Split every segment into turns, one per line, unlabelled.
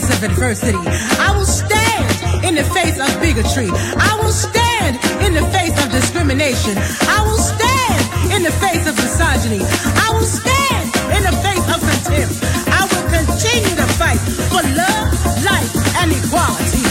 face of adversity. I will stand in the face of bigotry. I will stand in the face of discrimination. I will stand in the face of misogyny. I will stand in the face of contempt. I will continue to fight for love, life, and equality.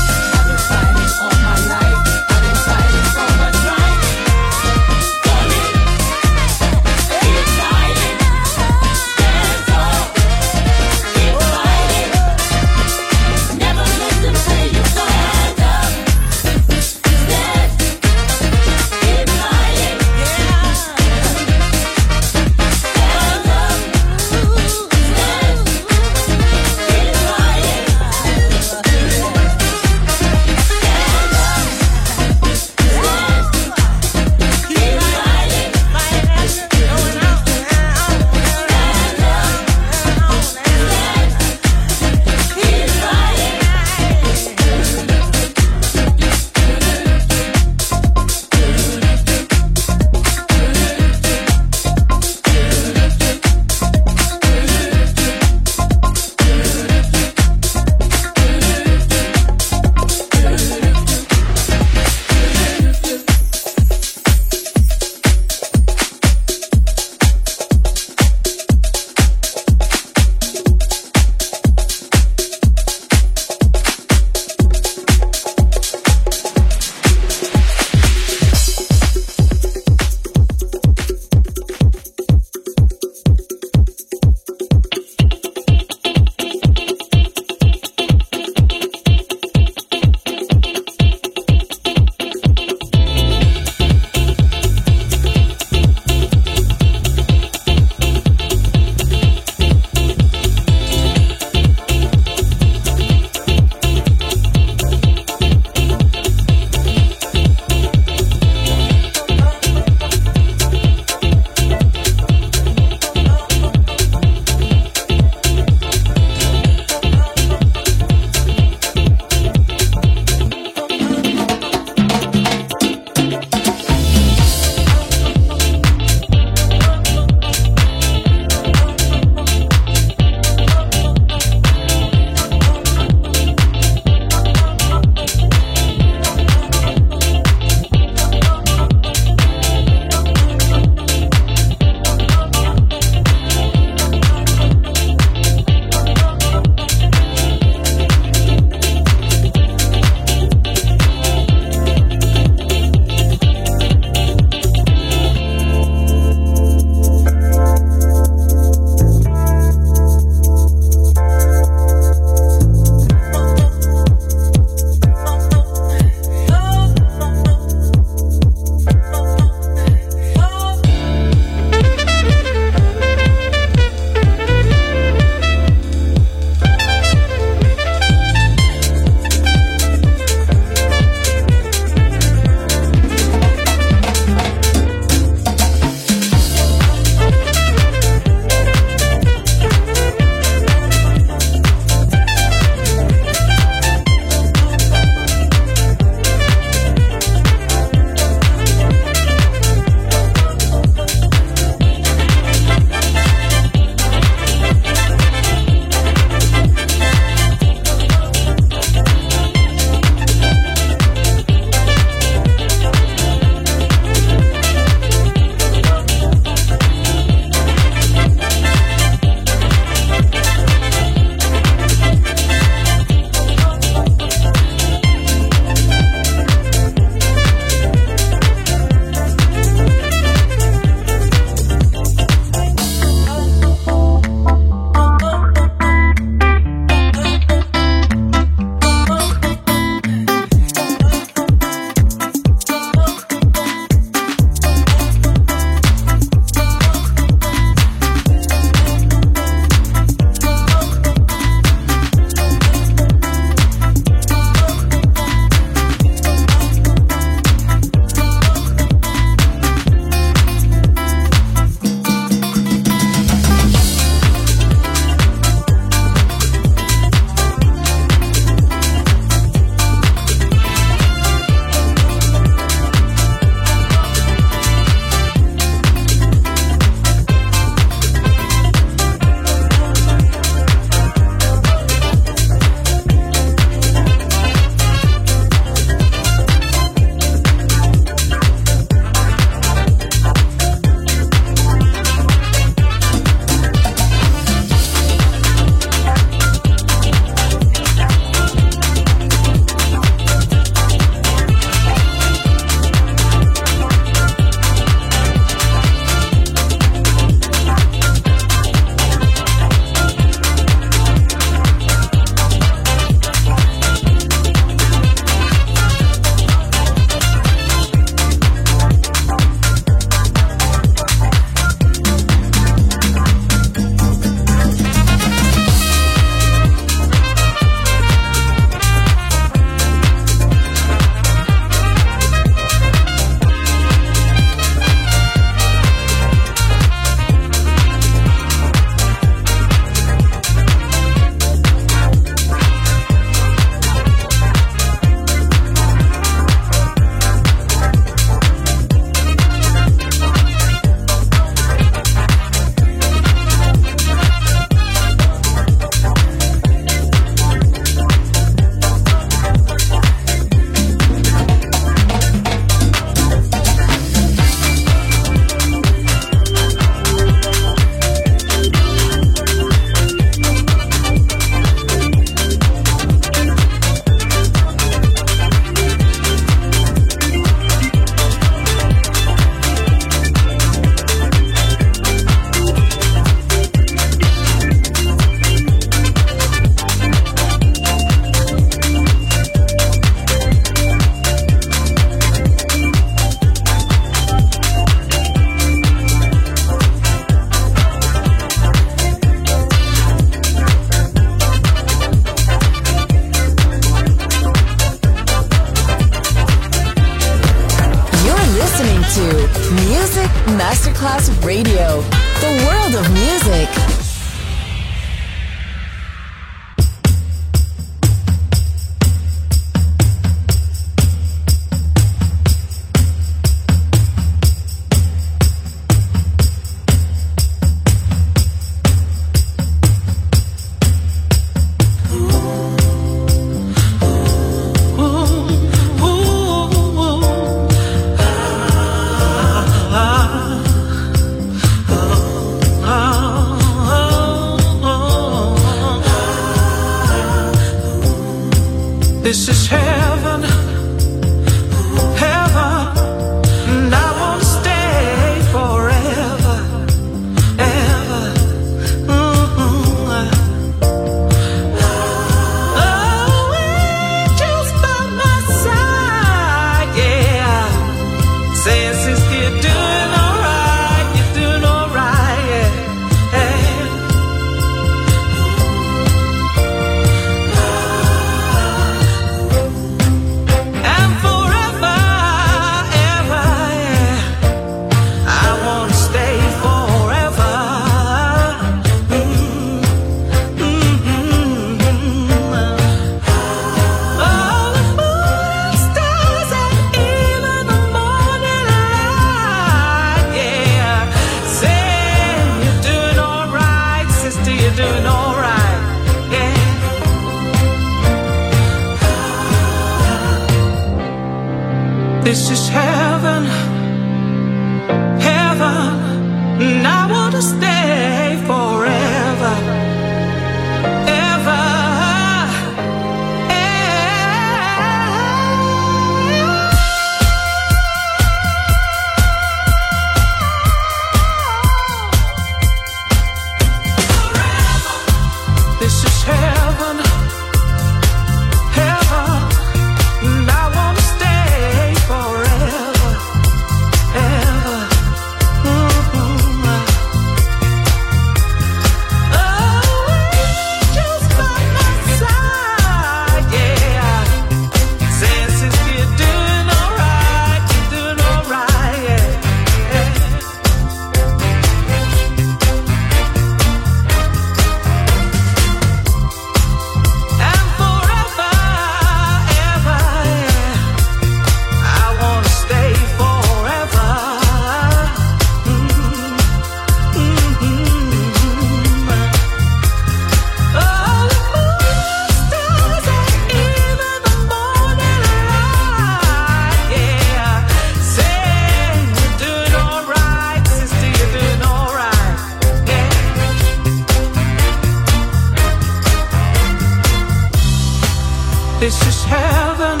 This is heaven,